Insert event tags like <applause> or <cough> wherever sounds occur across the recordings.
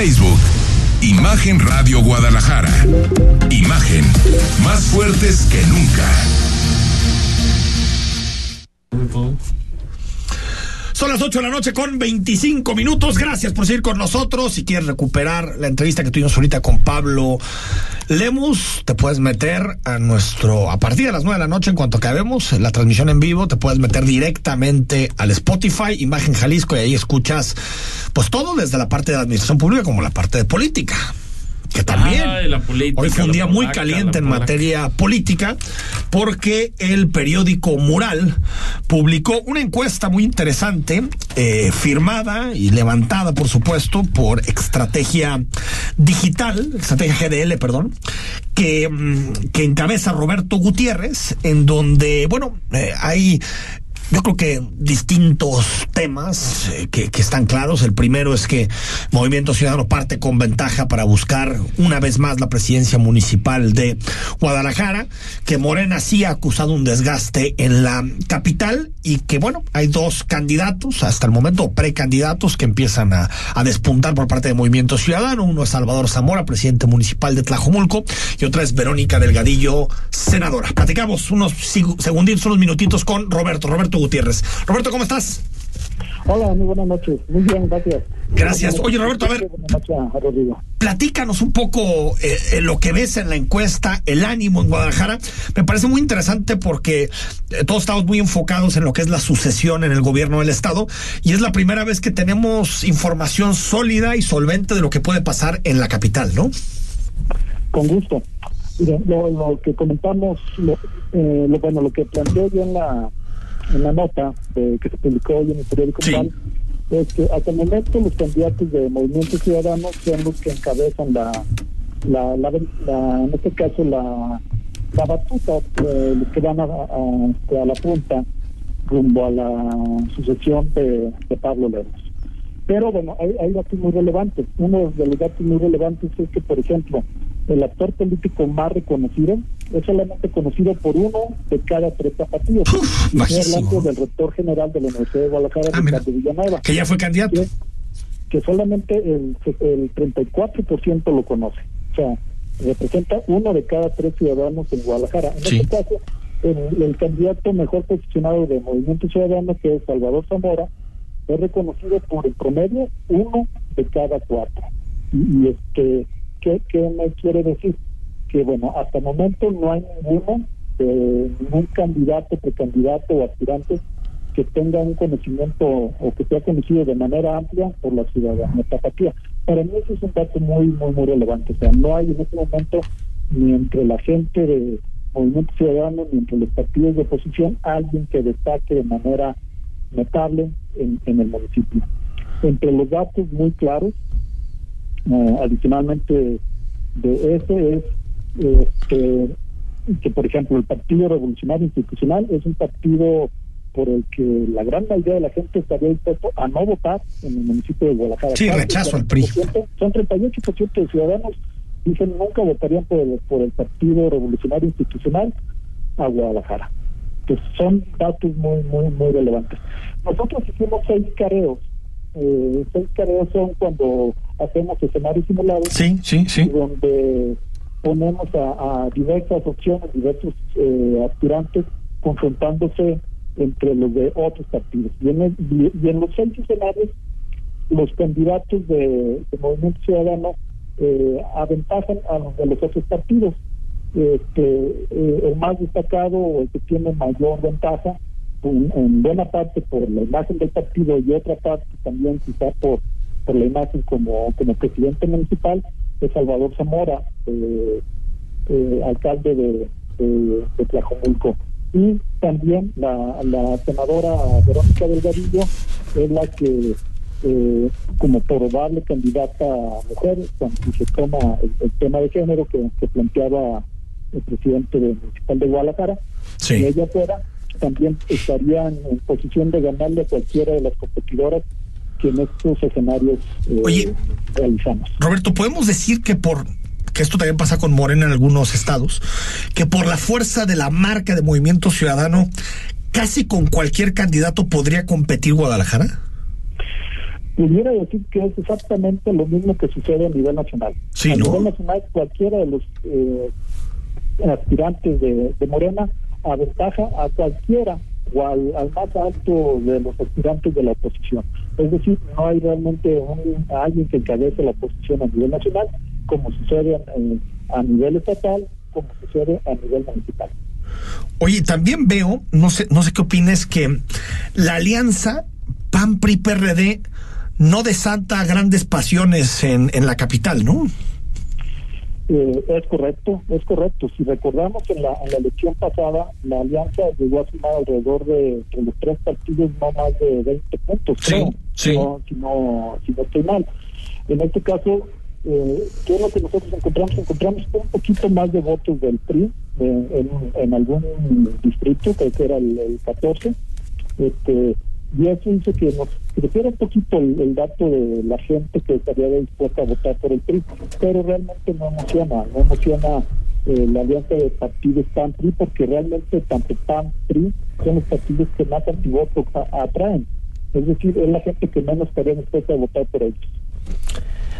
Facebook. Imagen Radio Guadalajara. Imagen más fuertes que nunca. Son las 8 de la noche con 25 minutos. Gracias por seguir con nosotros. Si quieres recuperar la entrevista que tuvimos ahorita con Pablo Lemus, te puedes meter a nuestro, a partir de las 9 de la noche, en cuanto acabemos la transmisión en vivo, te puedes meter directamente al Spotify, Imagen Jalisco, y ahí escuchas pues todo desde la parte de la administración pública como la parte de política que también hoy fue un día muy caliente en materia política porque el periódico Mural publicó una encuesta muy interesante eh, firmada y levantada por supuesto por Estrategia Digital, Estrategia GDL, perdón, que, mm, que encabeza Roberto Gutiérrez, en donde, bueno, eh, hay yo creo que distintos temas eh, que, están claros. El primero es que Movimiento Ciudadano parte con ventaja para buscar una vez más la presidencia municipal de Guadalajara, que Morena sí ha acusado un desgaste en la capital y que bueno, hay dos candidatos hasta el momento, precandidatos que empiezan a, a despuntar por parte de Movimiento Ciudadano. Uno es Salvador Zamora, presidente municipal de Tlajomulco, y otra es Verónica Delgadillo, senadora. Platicamos unos segunditos, unos minutitos con Roberto. Roberto Gutiérrez. Roberto, ¿cómo estás? Hola, muy buenas noches. Muy bien, gracias. Gracias. Oye, Roberto, a ver, platícanos un poco eh, lo que ves en la encuesta, el ánimo en Guadalajara. Me parece muy interesante porque eh, todos estamos muy enfocados en lo que es la sucesión en el gobierno del Estado y es la primera vez que tenemos información sólida y solvente de lo que puede pasar en la capital, ¿no? Con gusto. Mira, lo, que comentamos, lo, eh, lo, bueno, lo que planteé yo en la en la nota que se publicó hoy en el periódico sí. es que hasta el momento los candidatos de Movimiento Ciudadano son los que encabezan la, la, la, en este caso la, la batuta, eh, los que van a, a, a, la punta rumbo a la sucesión de, de Pablo Lemos. Pero bueno, hay, hay datos muy relevantes. Uno de los datos muy relevantes es que, por ejemplo, el actor político más reconocido es solamente conocido por uno de cada tres zapatillos. y estoy hablando del rector general de la Universidad de Guadalajara, Ah, Ricardo Villanueva. Que ya fue candidato. Que, que solamente el, el 34% lo conoce. O sea, representa uno de cada tres ciudadanos en Guadalajara. En Sí. este caso, el, el candidato mejor posicionado de Movimiento Ciudadano, que es Salvador Zamora, es reconocido por el promedio uno de cada cuatro. Y, y este, ¿qué, ¿qué me quiere decir? Que bueno, hasta el momento no hay ninguno, eh, ningún candidato, precandidato o aspirante que tenga un conocimiento o que sea conocido de manera amplia por la ciudadanía. Para mí eso es un dato muy, muy, muy relevante. O sea, no hay en este momento ni entre la gente de Movimiento Ciudadano ni entre los partidos de oposición alguien que destaque de manera notable en, el municipio. Entre los datos muy claros, eh, adicionalmente de ese es eh, que, por ejemplo, el Partido Revolucionario Institucional es un partido por el que la gran mayoría de la gente estaría dispuesto a no votar en el municipio de Guadalajara. Sí, rechazo al PRI. 40%, Son 38% de ciudadanos dicen nunca votarían por el, por el Partido Revolucionario Institucional a Guadalajara. Pues son datos muy, muy, muy relevantes. Nosotros hicimos seis careos. Eh, seis careos son cuando hacemos escenarios simulados Sí, sí, sí. donde ponemos a, diversas opciones, diversos eh, aspirantes confrontándose entre los de otros partidos. Y en, el- y- en los seis escenarios, los candidatos de, Movimiento Ciudadano eh, aventajan a los de los otros partidos. Este, eh, el más destacado o el que tiene mayor ventaja, en, en buena parte por la imagen del partido y otra parte también quizá por, por la imagen como, como presidente municipal, es Salvador Zamora, eh, eh, alcalde de, de, de Tlajomulco. Y también la, la senadora Verónica Delgadillo es la que, eh, como probable candidata a mujer, cuando se toma el, el tema de género que, que planteaba el presidente del municipal de Guadalajara, Sí. si ella fuera, también estarían en posición de ganarle a cualquiera de las competidoras que en estos escenarios eh, Oye. realizamos. Roberto, podemos decir que por que esto también pasa con Morena en algunos estados, que por la fuerza de la marca de Movimiento Ciudadano, casi con cualquier candidato podría competir Guadalajara. pudiera decir que es exactamente lo mismo que sucede a nivel nacional. Sí, a ¿no? nivel nacional, cualquiera de los eh, aspirantes de, de Morena aventaja a cualquiera o al, al, más alto de los aspirantes de la oposición. Es decir, no hay realmente un, alguien que encabece la oposición a nivel nacional, como sucede eh, a nivel estatal, como sucede a nivel municipal. Oye, también veo, no sé, no sé qué opines, que la alianza PAN-PRI-PRD no desata grandes pasiones en, en la capital, ¿no? Eh, es correcto, es correcto. Si recordamos en la, en la elección pasada, la alianza llegó a sumar alrededor de entre los tres partidos no más de 20 puntos, sí, creo, sí. No, si, no, si no estoy mal. En este caso, eh, ¿qué es lo que nosotros encontramos? Encontramos un poquito más de votos del PRI en, algún distrito, creo que era el, el 14. Este, y eso hizo que nos creciera un poquito el, el, dato de la gente que estaría dispuesta a votar por el PRI, pero realmente no emociona, no emociona eh, la alianza de partidos PAN-PRI porque realmente tanto PAN-PRI son los partidos que más antivotos atraen, es decir, es la gente que menos estaría dispuesta a votar por ellos.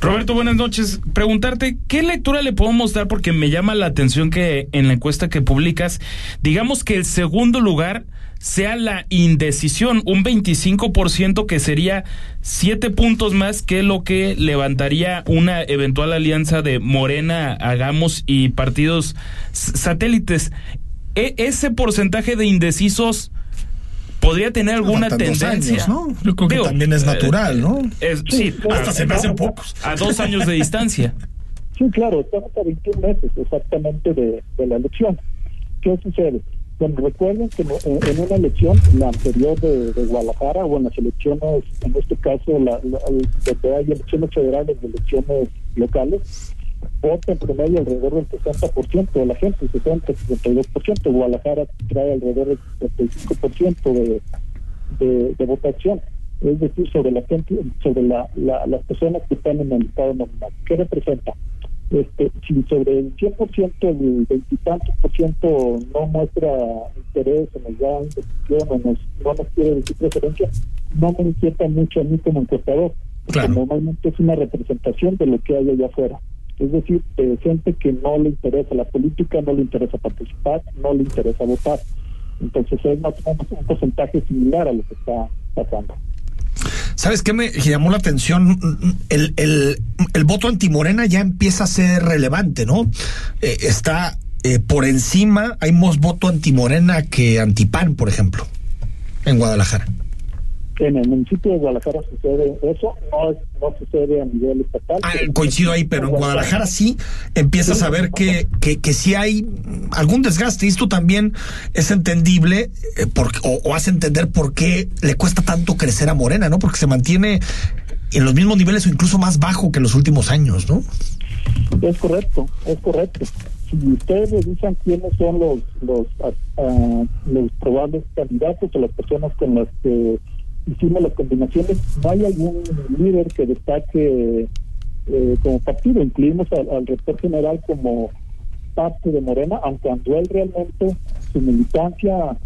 Roberto, buenas noches. Preguntarte, ¿qué lectura le podemos dar? Porque me llama la atención que en la encuesta que publicas, digamos que el segundo lugar sea la indecisión, un 25% que sería siete puntos más que lo que levantaría una eventual alianza de Morena, Hagamos y partidos satélites. ¿E ese porcentaje de indecisos podría tener alguna no, tendencia. Años, ¿no? Yo creo Digo, que también es natural, ¿no? Es, sí, hasta a, se me hacen pocos. A dos años de distancia. <laughs> Sí, claro, estamos a 21 meses exactamente de, de la elección. ¿Qué sucede? Bueno, recuerden que en una elección, la anterior de, de, Guadalajara, o en las elecciones, en este caso, la, la, donde hay elecciones federales y elecciones locales, vota en promedio alrededor del 60% de la gente, 60-62%. Guadalajara trae alrededor del 75% de, de, de votación. Es decir, sobre la gente, sobre la, la, las personas que están en el estado nominal. ¿Qué representa? Este, si sobre el 100%, el veintitantos por ciento no muestra interés o nos da indecisión o nos, no nos quiere decir preferencia, no me inquieta mucho a mí como encuestador, claro. normalmente es una representación de lo que hay allá afuera. Es decir, de gente que no le interesa la política, no le interesa participar, no le interesa votar. Entonces es más o menos un porcentaje similar a lo que está pasando. ¿Sabes qué me llamó la atención? El, el, el voto antimorena ya empieza a ser relevante, ¿no? Eh, está eh, por encima, hay más voto antimorena que antipan, por ejemplo, en Guadalajara. En el municipio de Guadalajara sucede eso, no, es, no sucede a nivel estatal. Ah, coincido ahí, pero en Guadalajara sí empiezas a ver que, que, que sí hay algún desgaste y esto también es entendible eh, por, o, o, hace entender por qué le cuesta tanto crecer a Morena, ¿no? Porque se mantiene en los mismos niveles o incluso más bajo que en los últimos años, ¿no? Es correcto, es correcto. Si ustedes revisan quiénes son los los, uh, los probables candidatos o las personas con las que hicimos las combinaciones, no hay algún líder que destaque eh, como partido. Incluimos al, al, rector general como parte de Morena, aunque cuando él realmente su militancia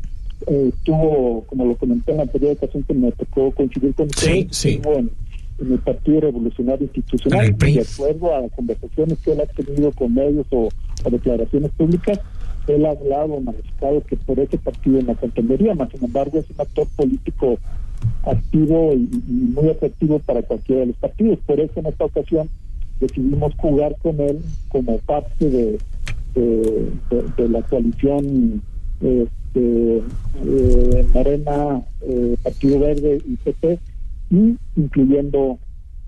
eh, tuvo, como lo comenté en la anterior ocasión que me tocó coincidir con usted, sí, sí. En, en, el Partido Revolucionario Institucional, de acuerdo a conversaciones que él ha tenido con medios o, o declaraciones públicas, él ha hablado, manifestado que por ese partido no se entendería, más sin embargo es un actor político activo y, y, muy efectivo para cualquiera de los partidos. Por eso en esta ocasión decidimos jugar con él como parte de, de, de, de la coalición este, eh, Morena, eh, Partido Verde y PP, y incluyendo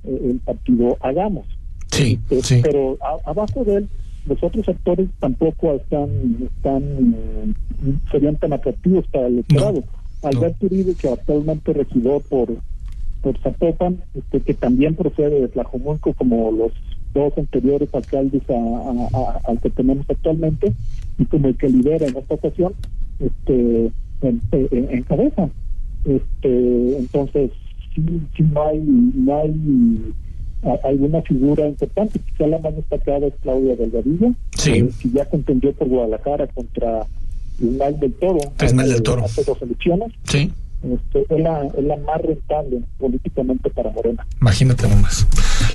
eh, el partido Hagamos. Sí, este, sí. Pero a, abajo de él los otros actores tampoco están, están serían tan atractivos para el. No, Alberto no. Uribe, que actualmente regidor por, por Zapopan, este, que también procede de Tlajomulco, como los dos anteriores alcaldes a, a, a, al que tenemos actualmente, y como el que lidera en esta ocasión, este, en, en, en cabeza. Este, entonces, si, si no hay, no hay alguna figura importante, quizá la más destacada es Claudia Delgadillo, sí. eh, que ya contendió por Guadalajara contra Ismael del Toro, Ismael del Toro. hace dos elecciones. Sí. este, es, la, es la más rentable políticamente para Morena. Imagínate nomás.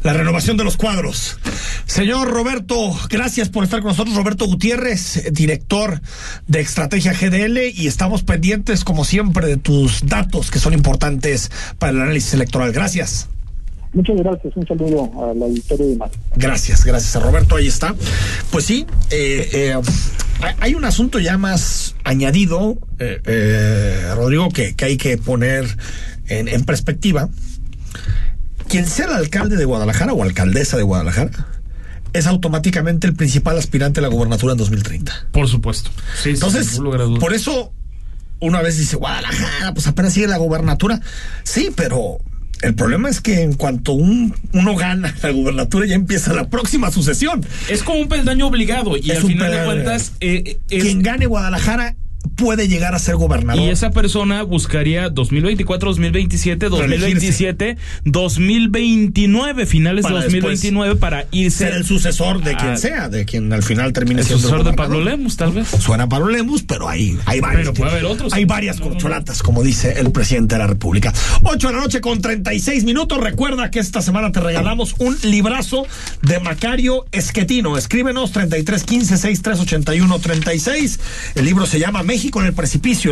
La renovación de los cuadros. Señor Roberto, gracias por estar con nosotros. Roberto Gutiérrez, director de Estrategia GDL, y estamos pendientes, como siempre, de tus datos que son importantes para el análisis electoral. Gracias. Muchas gracias, un saludo a la auditorio de más. Gracias, gracias a Roberto, ahí está. Pues sí, eh, eh, hay un asunto ya más añadido, eh, eh, Rodrigo, que, que, hay que poner en, en, perspectiva. Quien sea el alcalde de Guadalajara o alcaldesa de Guadalajara es automáticamente el principal aspirante a la gubernatura en 2030. Por supuesto. Sí, Entonces, sí, por eso una vez dice Guadalajara, pues apenas sigue la gubernatura. Sí, pero el problema es que en cuanto un, uno gana la gubernatura ya empieza la próxima sucesión. Es como un peldaño obligado y es al final de cuentas... Eh, es... Quien gane Guadalajara puede llegar a ser gobernador. Y esa persona buscaría 2024, 2027, 2027, 2029, finales para de 2029 para irse. Ser el sucesor de quien a, sea, de quien al final termine el siendo. sucesor de Pablo Lemus, tal vez. Suena Pablo Lemus, pero hay, hay varios. Pero puede haber otros. Hay varias no, corcholatas, como dice el presidente de la República. 8 de la noche con 36 minutos. Recuerda que esta semana te regalamos un librazo de Macario Esquetino. Escríbenos 3315 6381 36. El libro se llama México en el precipicio.